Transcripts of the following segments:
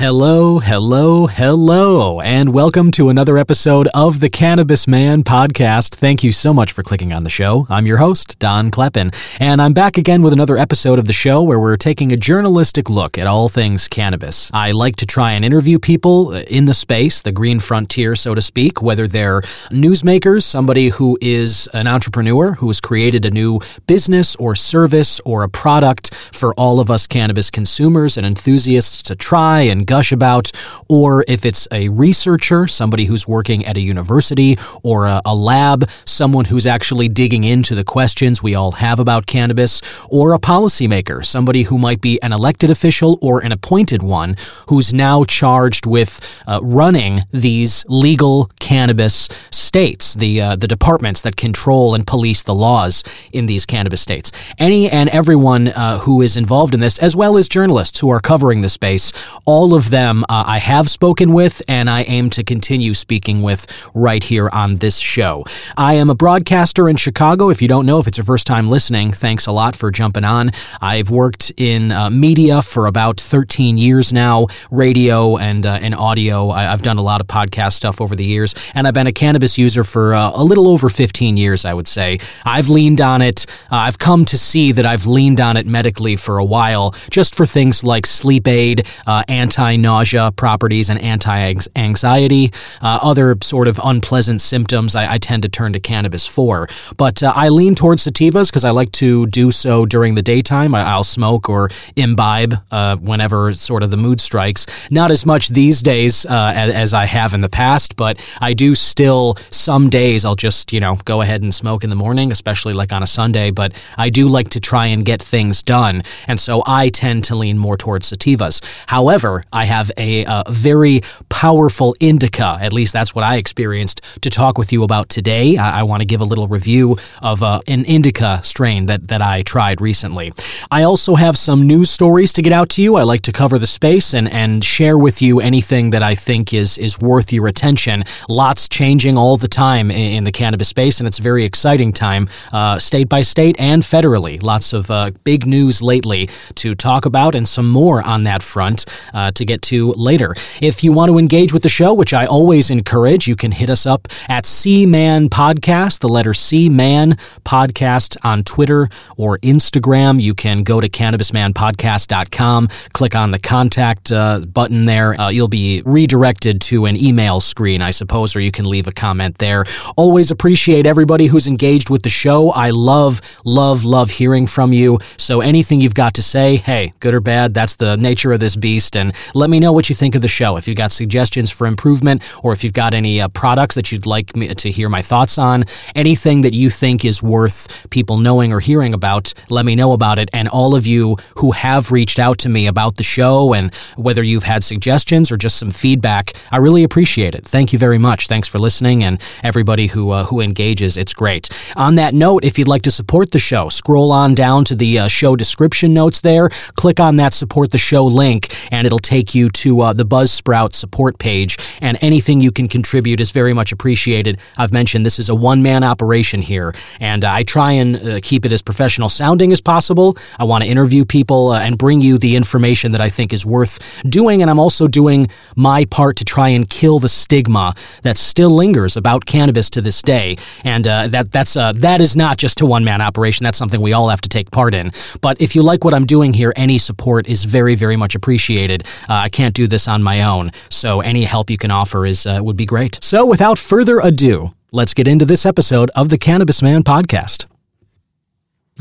Hello, hello, hello, and welcome to another episode of the Cannabis Man podcast. Thank you so much for clicking on the show. I'm your host, Don Kleppen, and I'm back again with another episode of the show where we're taking a journalistic look at all things cannabis. I like to try and interview people uh, in the space, the green frontier, so to speak, whether they're newsmakers, somebody who is an entrepreneur who has created a new business or service or a product for all of us cannabis consumers and enthusiasts to try and gush about, or if it's a researcher, somebody who's working at a university or a, a lab, someone who's actually digging into the questions we all have about cannabis, or a policymaker, somebody who might be an elected official or an appointed one who's now charged with uh, running these legal cannabis states, the uh, the departments that control and police the laws in these cannabis states. Any and everyone uh, who is involved in this, as well as journalists who are covering the space, all of them uh, I have spoken with and I aim to continue speaking with right here on this show. I am a broadcaster in Chicago. If you don't know, if it's your first time listening, thanks a lot for jumping on. I've worked in uh, media for about 13 years now, radio and, uh, and audio. I, have done a lot of podcast stuff over the years, and I've been a cannabis user for uh, a little over 15 years, I would say. I've leaned on it. Uh, I've come to see that I've leaned on it medically for a while, just for things like sleep aid, uh, anti nausea properties and anti anxiety. Uh, other sort of unpleasant symptoms I, I, tend to turn to cannabis for. But uh, I lean towards sativas because I like to do so during the daytime. I, will smoke or imbibe uh, whenever sort of the mood strikes. Not as much these days as, as I have in the past, but I do still, some days I'll just, you know, go ahead and smoke in the morning, especially like on a Sunday. But I do like to try and get things done. And so I tend to lean more towards sativas. However, I have a, a very powerful indica, at least that's what I experienced, to talk with you about today. I, I want to give a little review of uh, an indica strain that, that I tried recently. I also have some news stories to get out to you. I like to cover the space and, and share with you anything that I think is, is worth your attention. Lots changing all the time in, in the cannabis space, and it's a very exciting time, uh, state by state and federally. Lots of uh, big news lately to talk about, and some more on that front uh, to get to later. If you want to engage with the show, which I always encourage, you can hit us up at C Man Podcast, the letter C Man Podcast on Twitter or Instagram. You can go to cannabismanpodcast.com, click on the contact uh, button there. Uh, you'll be redirected to an email screen, I suppose, or you can leave a comment there. Always appreciate everybody who's engaged with the show. I love, love, love hearing from you. So anything you've got to say, hey, good or bad, that's the nature of this beast. And let me know what you think of the show. If you've got suggestions for improvement, or if you've got any uh, products that you'd like me to hear my thoughts on, anything that you think is worth people knowing or hearing about, let me know about it. And all of you who have reached out to me about the show and whether you've had suggestions or just some feedback, I really appreciate it. Thank you very much. Thanks for listening and everybody who uh, who engages. It's great. On that note, if you'd like to support the show, scroll on down to the uh, show description notes there, click on that support the show link, and it'll take you to uh, the Buzzsprout support page, and anything you can contribute is very much appreciated. I've mentioned this is a one man operation here, and uh, I try and uh, keep it as professional sounding as possible. I want to interview people uh, and bring you the information that I think is worth doing, and I'm also doing my part to try and kill the stigma that still lingers about cannabis to this day. And uh, that that's uh, that is not just a one man operation. That's something we all have to take part in. But if you like what I'm doing here, any support is very very much appreciated. Uh, I can't do this on my own, so any help you can offer is uh, would be great. So, without further ado, let's get into this episode of the Cannabis Man podcast.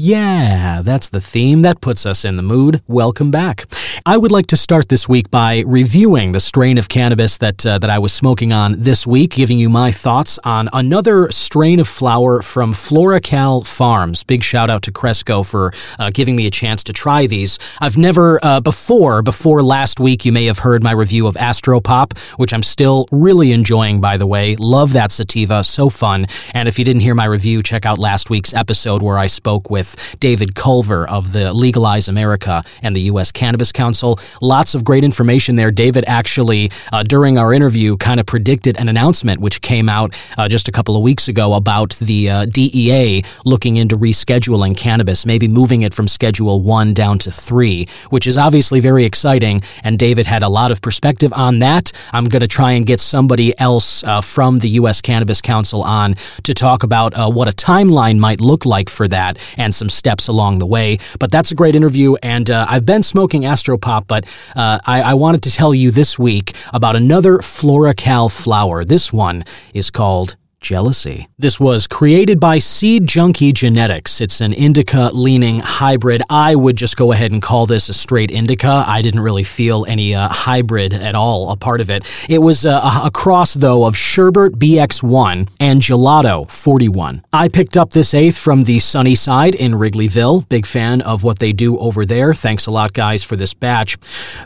Yeah, that's the theme that puts us in the mood. Welcome back. I would like to start this week by reviewing the strain of cannabis that uh, that I was smoking on this week, giving you my thoughts on another strain of flower from FloraCal Farms. Big shout out to Cresco for uh, giving me a chance to try these. I've never uh, before before last week. You may have heard my review of Astropop, which I'm still really enjoying. By the way, love that sativa, so fun. And if you didn't hear my review, check out last week's episode where I spoke with with David Culver of the Legalize America and the U.S. Cannabis Council. Lots of great information there. David actually, uh, during our interview, kind of predicted an announcement which came out uh, just a couple of weeks ago about the uh, DEA looking into rescheduling cannabis, maybe moving it from Schedule 1 down to 3, which is obviously very exciting. And David had a lot of perspective on that. I'm going to try and get somebody else uh, from the U.S. Cannabis Council on to talk about uh, what a timeline might look like for that and some steps along the way. But that's a great interview, and uh, I've been smoking Astropop, but uh, I, I wanted to tell you this week about another FloraCal flower. This one is called jealousy. This was created by Seed Junky Genetics. It's an indica leaning hybrid. I would just go ahead and call this a straight indica. I didn't really feel any uh, hybrid at all a part of it. It was uh, a cross, though, of Sherbert BX1 and Gelato 41. I picked up this eighth from the Sunnyside in Wrigleyville. Big fan of what they do over there. Thanks a lot, guys, for this batch.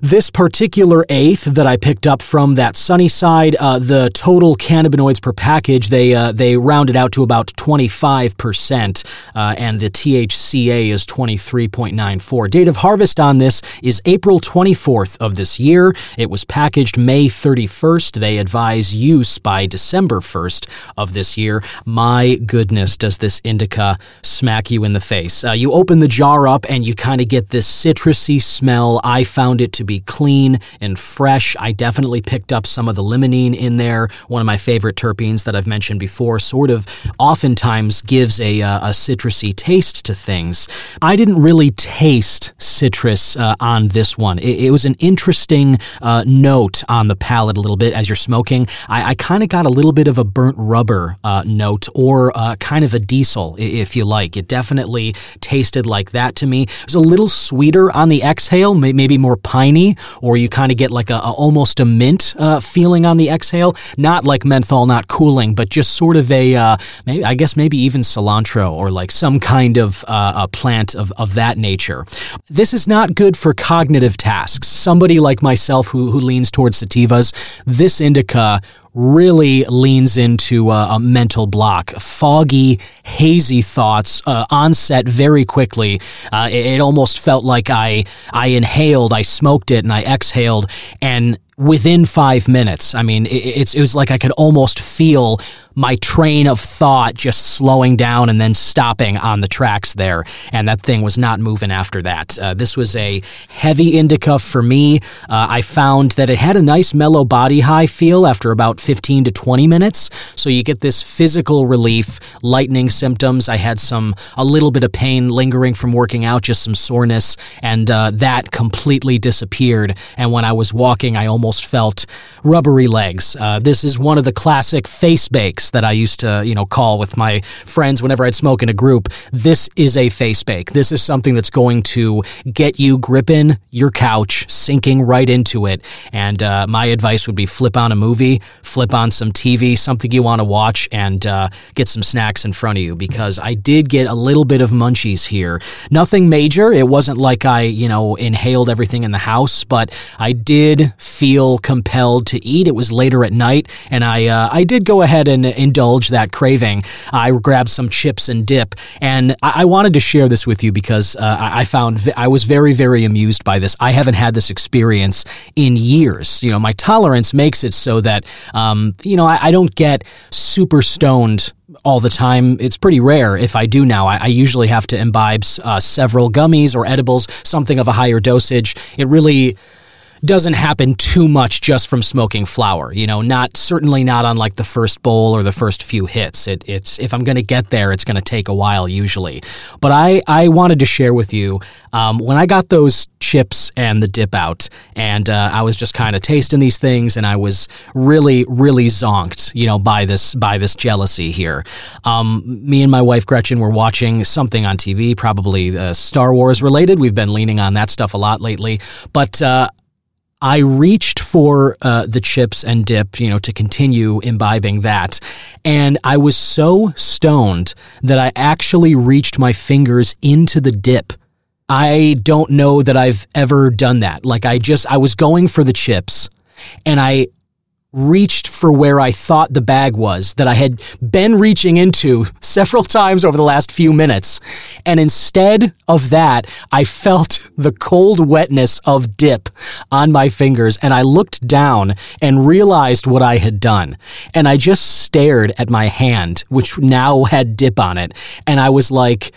This particular eighth that I picked up from that Sunnyside, uh, the total cannabinoids per package, they they uh, they rounded out to about 25 percent, uh, and the THCA is 23.94. Date of harvest on this is April 24th of this year. It was packaged May 31st. They advise use by December 1st of this year. My goodness, does this indica smack you in the face? Uh, you open the jar up and you kind of get this citrusy smell. I found it to be clean and fresh. I definitely picked up some of the limonene in there, one of my favorite terpenes that I've mentioned mentioned before, sort of oftentimes gives a, uh, a citrusy taste to things. I didn't really taste citrus uh, on this one. It, it was an interesting uh, note on the palate a little bit as you're smoking. I, I kind of got a little bit of a burnt rubber uh, note or uh, kind of a diesel, if you like. It definitely tasted like that to me. It was a little sweeter on the exhale, maybe more piney, or you kind of get like a, a, almost a mint uh, feeling on the exhale. Not like menthol not cooling, but just just sort of a, uh, maybe, I guess maybe even cilantro or like some kind of uh, a plant of, of that nature. This is not good for cognitive tasks. Somebody like myself who, who leans towards sativas, this indica really leans into a, a mental block. Foggy, hazy thoughts uh, onset very quickly. Uh, it, it, almost felt like I I inhaled, I smoked it, and I exhaled, and within five minutes. I mean, it, it was like I could almost feel my train of thought just slowing down and then stopping on the tracks there. And that thing was not moving after that. Uh, this was a heavy indica for me. Uh, I found that it had a nice mellow body high feel after about 15 to 20 minutes. So you get this physical relief, lightening symptoms. I had some, a little bit of pain lingering from working out, just some soreness, and uh, that completely disappeared. And when I was walking, I almost felt rubbery legs. Uh, this is one of the classic face bakes that I used to, you know, call with my friends whenever I'd smoke in a group. This is a face bake. This is something that's going to get you gripping your couch, sinking right into it. And uh, my advice would be flip on a movie, flip on some TV, something you want to watch, and uh, get some snacks in front of you because I did get a little bit of munchies here. Nothing major. It wasn't like I, you know, inhaled everything in the house, but I did feel compelled to eat. It was later at night, and I uh, I did go ahead and indulge that craving, I grabbed some chips and dip. And I, I wanted to share this with you because uh, I found I was very, very amused by this. I haven't had this experience in years. You know, my tolerance makes it so that, um, you know, I, I don't get super stoned all the time. It's pretty rare if I do now. I, I usually have to imbibe uh, several gummies or edibles, something of a higher dosage. It really doesn't happen too much just from smoking flower. You know, not certainly not on like the first bowl or the first few hits. It, it's if I'm going to get there, it's going to take a while usually. But I I wanted to share with you um, when I got those chips and the dip out, and uh, I was just kind of tasting these things, and I was really really zonked, you know, by this by this jealousy here. Um, me and my wife Gretchen were watching something on TV, probably uh, Star Wars related. We've been leaning on that stuff a lot lately, but. Uh, I reached for uh, the chips and dip, you know, to continue imbibing that. And I was so stoned that I actually reached my fingers into the dip. I don't know that I've ever done that. Like, I just, I was going for the chips and I reached for where I thought the bag was that I had been reaching into several times over the last few minutes. And instead of that, I felt the cold wetness of dip on my fingers and I looked down and realized what I had done. And I just stared at my hand, which now had dip on it. And I was like,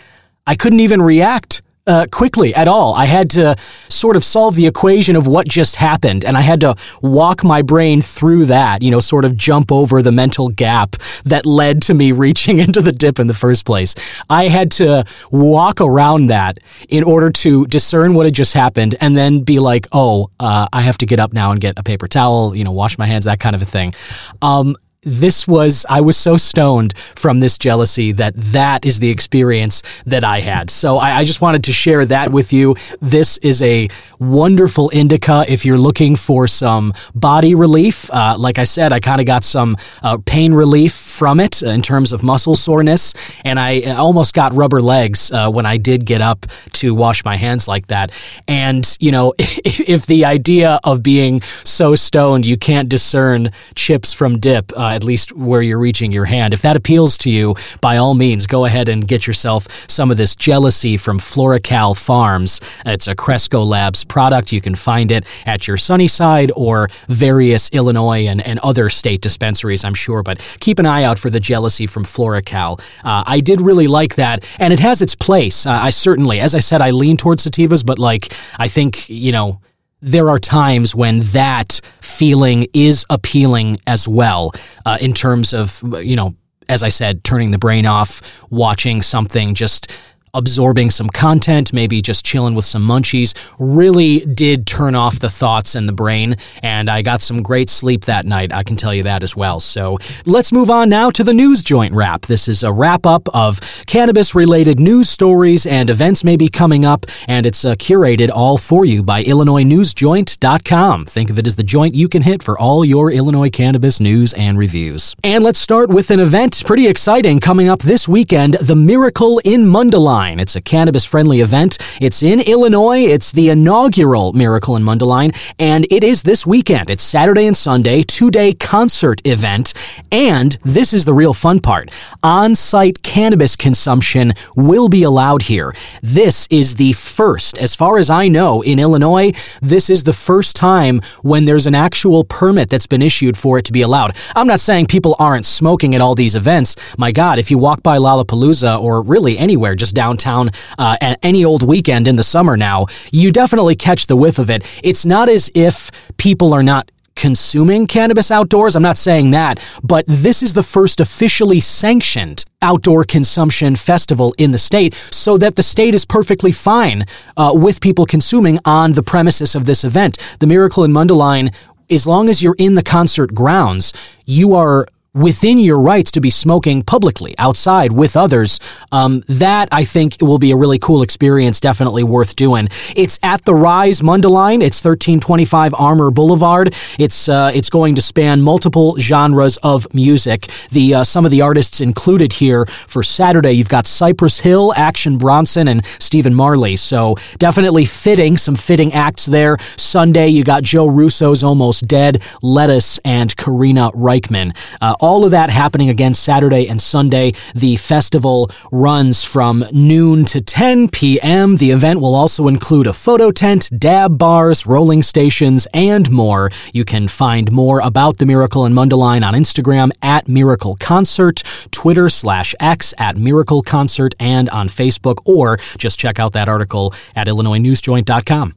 I couldn't even react uh, quickly at all. I had to sort of solve the equation of what just happened, and I had to walk my brain through that, you know, sort of jump over the mental gap that led to me reaching into the dip in the first place. I had to walk around that in order to discern what had just happened and then be like, oh, uh, I have to get up now and get a paper towel, you know, wash my hands, that kind of a thing. Um, this was I was so stoned from this jealousy that that is the experience that I had. So I, I, just wanted to share that with you. This is a wonderful indica if you're looking for some body relief. Uh, like I said, I kind of got some uh, pain relief from it in terms of muscle soreness, and I almost got rubber legs uh, when I did get up to wash my hands like that. And you know, if, if the idea of being so stoned you can't discern chips from dip uh, at least where you're reaching your hand. If that appeals to you, by all means, go ahead and get yourself some of this jealousy from Floracal Farms. It's a Cresco Labs product. You can find it at your Sunnyside or various Illinois and, and other state dispensaries, I'm sure. But keep an eye out for the jealousy from Floracal. Uh, I did really like that, and it has its place. Uh, I certainly, as I said, I lean towards sativas, but like, I think, you know, there are times when that feeling is appealing as well, uh, in terms of, you know, as I said, turning the brain off, watching something just absorbing some content, maybe just chilling with some munchies, really did turn off the thoughts and the brain. And I got some great sleep that night, I can tell you that as well. So let's move on now to the news joint wrap. This is a wrap up of cannabis related news stories and events maybe coming up, and it's uh, curated all for you by IllinoisNewsJoint.com. Think of it as the joint you can hit for all your Illinois cannabis news and reviews. And let's start with an event pretty exciting coming up this weekend the Miracle in Mundelein. Mundelein. It's a cannabis friendly event. It's in Illinois. It's the inaugural Miracle in Mundelein, and it is this weekend. It's Saturday and Sunday, two day concert event. And this is the real fun part on site cannabis consumption will be allowed here. This is the first, as far as I know, in Illinois, this is the first time when there's an actual permit that's been issued for it to be allowed. I'm not saying people aren't smoking at all these events. My God, if you walk by Lollapalooza or really anywhere just down downtown uh, at any old weekend in the summer now, you definitely catch the whiff of it. It's not as if people are not consuming cannabis outdoors. I'm not saying that, but this is the first officially sanctioned outdoor consumption festival in the state, so that the state is perfectly fine uh, with people consuming on the premises of this event. The Miracle in Mundelein, as long as you're in the concert grounds, you are within your rights to be smoking publicly outside with others. Um, that I think will be a really cool experience, definitely worth doing. It's at the Rise Mundelein. It's 1325 Armour Boulevard. It's uh, it's going to span multiple genres of music. The uh, some of the artists included here for Saturday, you've got Cypress Hill, Action Bronson, and Stephen Marley. So definitely fitting, some fitting acts there. Sunday, you got Joe Russo's Almost Dead, Lettuce, and Karina Rykman. Uh, all of that happening again Saturday and Sunday. The festival runs from noon to 10 p.m. The event will also include a photo tent, dab bars, rolling stations, and more. You can find more about the Miracle in Mundelein on Instagram at Miracle Concert, Twitter slash X at Miracle Concert, and on Facebook, or just check out that article at IllinoisNewsJoint.com.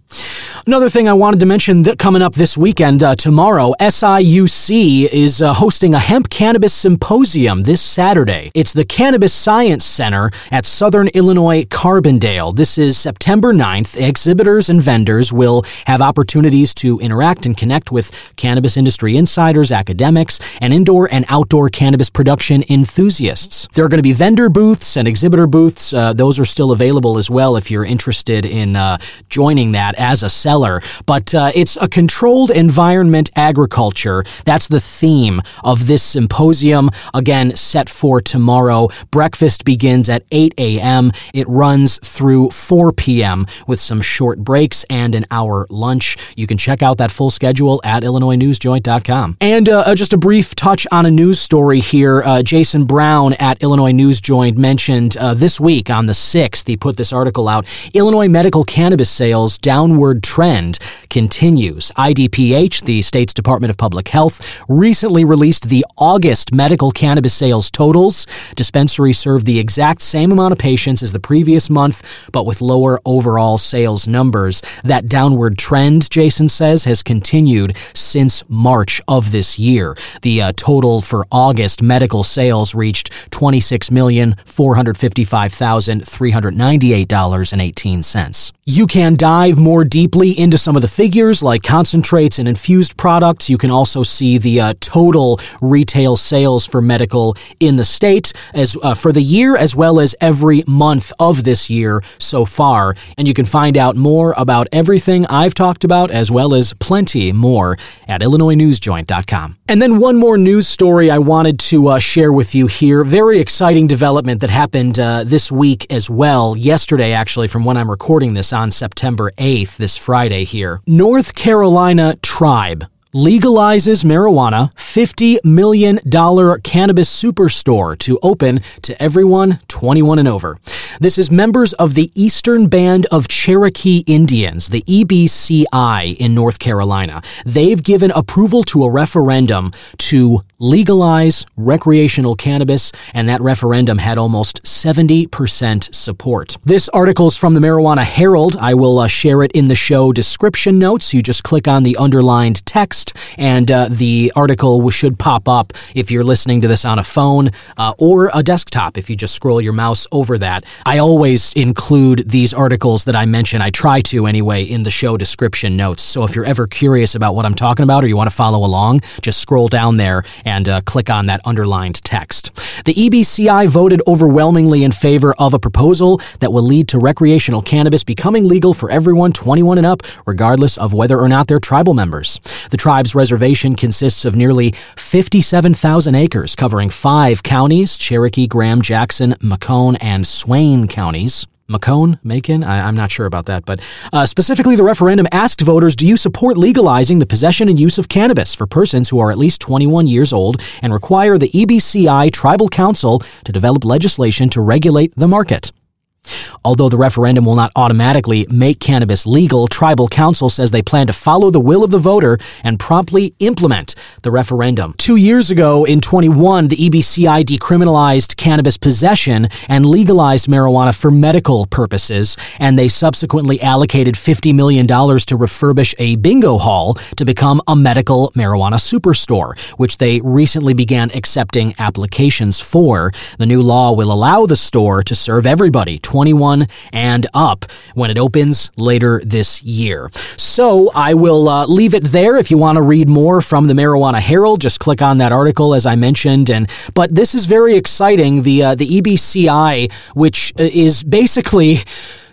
Another thing I wanted to mention that coming up this weekend, uh, tomorrow, SIUC is uh, hosting a hemp Cannabis Symposium this Saturday. It's the Cannabis Science Center at Southern Illinois Carbondale. This is September 9th. Exhibitors and vendors will have opportunities to interact and connect with cannabis industry insiders, academics, and indoor and outdoor cannabis production enthusiasts. There are going to be vendor booths and exhibitor booths. Uh, those are still available as well if you're interested in uh, joining that as a seller. But uh, it's a controlled environment agriculture. That's the theme of this symposium, again, set for tomorrow. Breakfast begins at 8 a.m. It runs through 4 p.m. with some short breaks and an hour lunch. You can check out that full schedule at IllinoisNewsJoint.com. And uh, uh, just a brief touch on a news story here. Uh, Jason Brown at Illinois News Joint mentioned uh, this week on the 6th, he put this article out Illinois medical cannabis sales downward trend continues. IDPH, the state's Department of Public Health, recently released the August medical cannabis sales totals. Dispensaries served the exact same amount of patients as the previous month, but with lower overall sales numbers. That downward trend, Jason says, has continued since March of this year. The uh, total for August medical sales reached $26,455,398.18. You can dive more deeply into some of the figures like concentrates and infused products. You can also see the uh, total retail sales for medical in the state as uh, for the year as well as every month of this year so far. And you can find out more about everything I've talked about as well as plenty more at illinoisnewsjoint.com. And then one more news story I wanted to uh, share with you here. Very exciting development that happened uh, this week as well. Yesterday, actually, from when I'm recording this on September 8th, this Friday here. North Carolina Tribe legalizes marijuana, $50 million cannabis superstore to open to everyone 21 and over. This is members of the Eastern Band of Cherokee Indians, the EBCI in North Carolina. They've given approval to a referendum to legalize recreational cannabis, and that referendum had almost 70% support. This article is from the Marijuana Herald. I will uh, share it in the show description notes. You just click on the underlined text, and uh, the article should pop up if you're listening to this on a phone uh, or a desktop if you just scroll your mouse over that. I always include these articles that I mention, I try to anyway, in the show description notes. So if you're ever curious about what I'm talking about or you want to follow along, just scroll down there and uh, click on that underlined text. The EBCI voted overwhelmingly in favor of a proposal that will lead to recreational cannabis becoming legal for everyone 21 and up, regardless of whether or not they're tribal members. The tribe's reservation consists of nearly 57,000 acres covering five counties Cherokee, Graham, Jackson, Macon, and Swain counties. Macon, Macon, I, am not sure about that, but uh, specifically, the referendum asked voters Do you support legalizing the possession and use of cannabis for persons who are at least 21 years old and require the EBCI Tribal Council to develop legislation to regulate the market? Although the referendum will not automatically make cannabis legal, Tribal Council says they plan to follow the will of the voter and promptly implement the referendum. Two years ago, in 21, the EBCI decriminalized cannabis possession and legalized marijuana for medical purposes, and they subsequently allocated $50 million to refurbish a bingo hall to become a medical marijuana superstore, which they recently began accepting applications for. The new law will allow the store to serve everybody 21 and up when it opens later this year. So I will uh, leave it there. If you want to read more from the Marijuana Herald, just click on that article as I mentioned. And but this is very exciting. The uh, the EBCI, which uh, is basically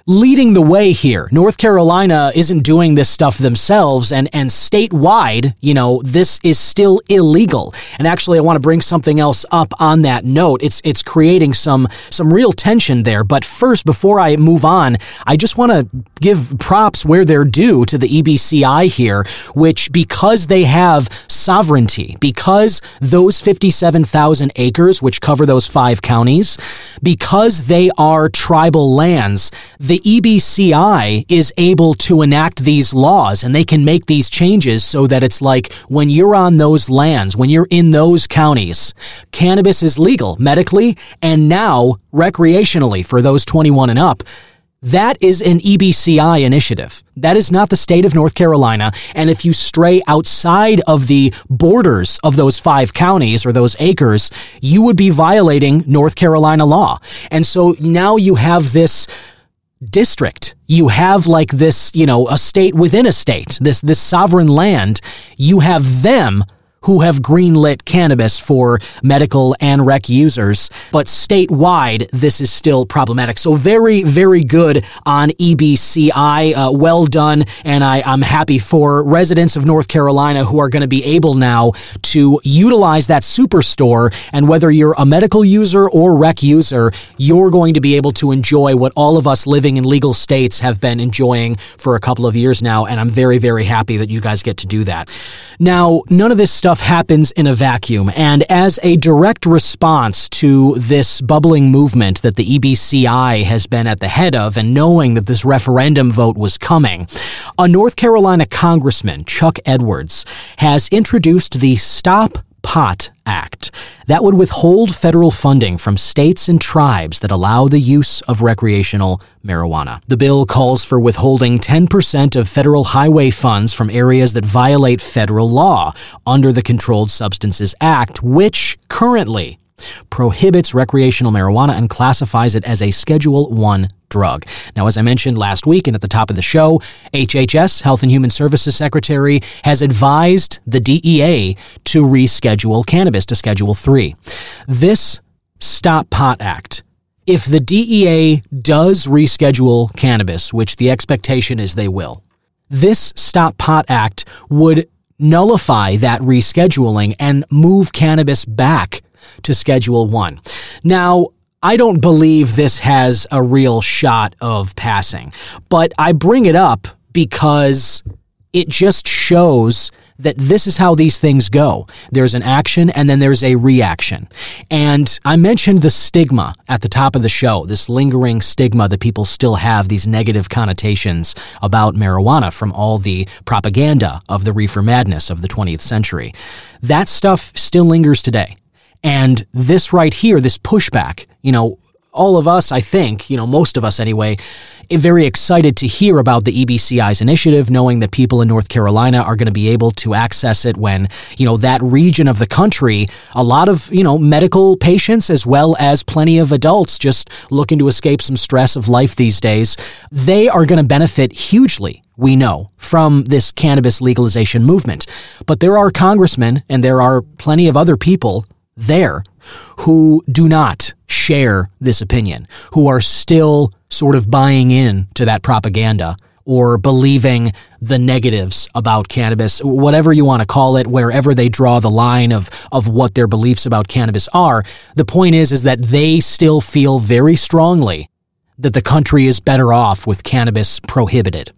leading the way here. North Carolina isn't doing this stuff themselves, and, and statewide, you know, this is still illegal. And actually, I want to bring something else up on that note. It's it's creating some some real tension there. But first, before I move on, I just want to give props where they're due to the EBCI here, which because they have sovereignty, because those 57,000 acres, which cover those five counties, because they are tribal lands, the the EBCI is able to enact these laws and they can make these changes so that it's like when you're on those lands, when you're in those counties, cannabis is legal medically and now recreationally for those 21 and up. That is an EBCI initiative. That is not the state of North Carolina. And if you stray outside of the borders of those five counties or those acres, you would be violating North Carolina law. And so now you have this district. You have like this, you know, a state within a state, this this sovereign land. You have them who have greenlit cannabis for medical and rec users, but statewide, this is still problematic. So, very, very good on EBCI. Uh, well done. And I, I'm happy for residents of North Carolina who are going to be able now to utilize that superstore. And whether you're a medical user or rec user, you're going to be able to enjoy what all of us living in legal states have been enjoying for a couple of years now. And I'm very, very happy that you guys get to do that. Now, none of this stuff happens in a vacuum. And as a direct response to this bubbling movement that the EBCI has been at the head of, and knowing that this referendum vote was coming, a North Carolina congressman, Chuck Edwards, has introduced the Stop Pot Act that would withhold federal funding from states and tribes that allow the use of recreational marijuana. The bill calls for withholding 10% of federal highway funds from areas that violate federal law under the Controlled Substances Act, which currently prohibits recreational marijuana and classifies it as a Schedule 1 drug. Now, as I mentioned last week and at the top of the show, HHS, Health and Human Services Secretary, has advised the DEA to reschedule cannabis to Schedule 3. This Stop Pot Act if the DEA does reschedule cannabis, which the expectation is they will, this Stop Pot Act would nullify that rescheduling and move cannabis back to Schedule 1. Now, I don't believe this has a real shot of passing, but I bring it up because it just shows that this is how these things go. There's an action and then there's a reaction. And I mentioned the stigma at the top of the show, this lingering stigma that people still have, these negative connotations about marijuana from all the propaganda of the reefer madness of the 20th century. That stuff still lingers today. And this right here, this pushback, you know, all of us, I think, you know, most of us anyway, eh, very excited to hear about the EBCI's initiative, knowing that people in North Carolina are going to be able to access it when, you know, that region of the country, a lot of, you know, medical patients as well as plenty of adults just looking to escape some stress of life these days, they are going to benefit hugely we know, from this cannabis legalization movement. But there are congressmen and there are plenty of other people there who do not share this opinion, who are still sort of buying in to that propaganda or believing the negatives about cannabis, whatever you want to call it, wherever they draw the line of, of what their beliefs about cannabis are. The point is, is that they still feel very strongly that the country is better off with cannabis prohibited.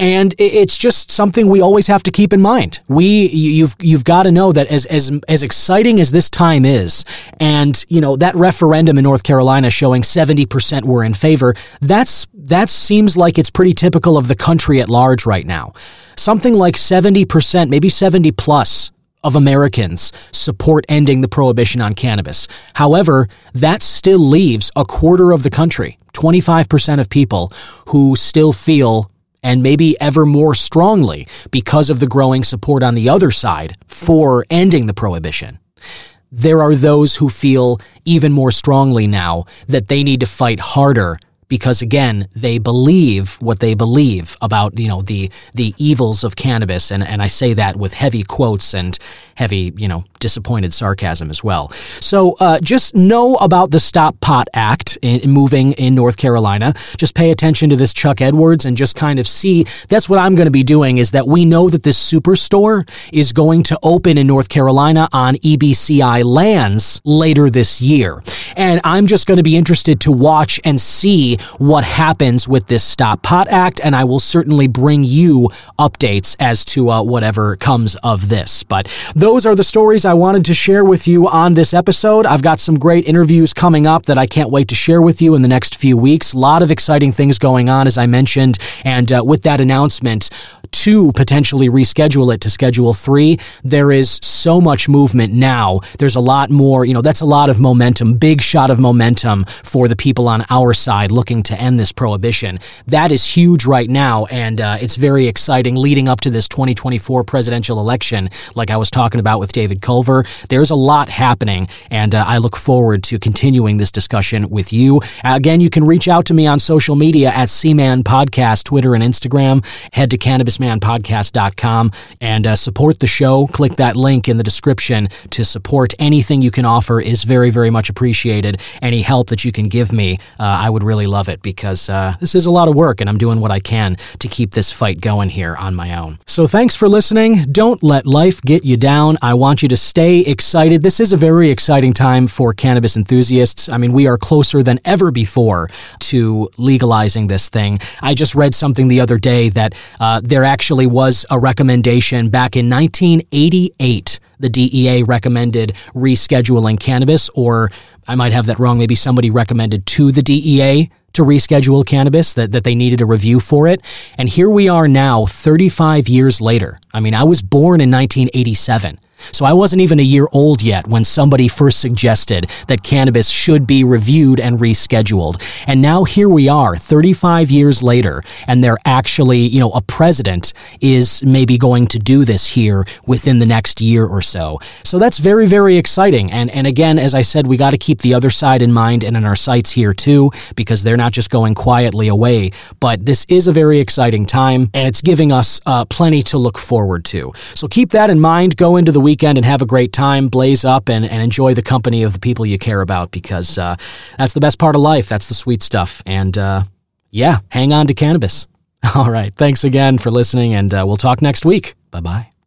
And it's just something we always have to keep in mind. We you've you've got to know that as as as exciting as this time is, and you know that referendum in North Carolina showing seventy percent were in favor. That's that seems like it's pretty typical of the country at large right now. Something like seventy percent, maybe seventy plus of Americans support ending the prohibition on cannabis. However, that still leaves a quarter of the country, 25% of people, who still feel and maybe ever more strongly because of the growing support on the other side for ending the prohibition. There are those who feel even more strongly now that they need to fight harder because again they believe what they believe about you know the the evils of cannabis and and I say that with heavy quotes and heavy you know disappointed sarcasm as well. So uh, just know about the Stop Pot Act in, moving in North Carolina. Just pay attention to this Chuck Edwards and just kind of see. That's what I'm going to be doing. Is that we know that this superstore is going to open in North Carolina on EBCI lands later this year, and I'm just going to be interested to watch and see what happens with this Stop Pot Act, and I will certainly bring you updates as to uh, whatever comes of this. But those are the stories I wanted to share with you on this episode. I've got some great interviews coming up that I can't wait to share with you in the next few weeks. A lot of exciting things going on, as I mentioned. And uh, with that announcement, to potentially reschedule it to schedule three, there is so much movement now. There's a lot more, you know, that's a lot of momentum, big big shot of momentum for the people on our side looking to end this prohibition. That is huge right now, and uh, it's very exciting leading up to this 2024 presidential election. Like I was talking about with David Culver, there's a lot happening, and uh, I look forward to continuing this discussion with you. Again, you can reach out to me on social media at CMan Podcast, Twitter and Instagram. Head to cannabismanpodcast.com and uh, support the show. Click that link in the description to support anything you can offer is very, very much appreciated. Any help that you can give me, uh, I would really love it because uh, this is a lot of work and I'm doing what I can to keep this fight going here on my own. So thanks for listening. Don't let life get you down. I want you to stay excited. This is a very exciting time for cannabis enthusiasts. I mean, we are closer than ever before to legalizing this thing. I just read something the other day that uh, there actually was a recommendation back in 1988 the DEA recommended rescheduling cannabis, or I might have that wrong. Maybe somebody recommended to the DEA to reschedule cannabis, that, that they needed a review for it. And here we are now, 35 years later. I mean, I was born in 1987. So I wasn't even a year old yet when somebody first suggested that cannabis should be reviewed and rescheduled. And now here we are 35 years later and they're actually, you know, a president is maybe going to do this here within the next year or so. So that's very very exciting. And and again, as I said, we got to keep the other side in mind and in our sights here too because they're not just going quietly away, but this is a very exciting time and it's giving us uh, plenty to look forward to. So keep that in mind. Go into the weekend and have a great time, blaze up, and, and enjoy the company of the people you care about because uh, that's the best part of life. That's the sweet stuff. And uh, yeah, hang on to cannabis. All right. Thanks again for listening, and uh, we'll talk next week. Bye bye.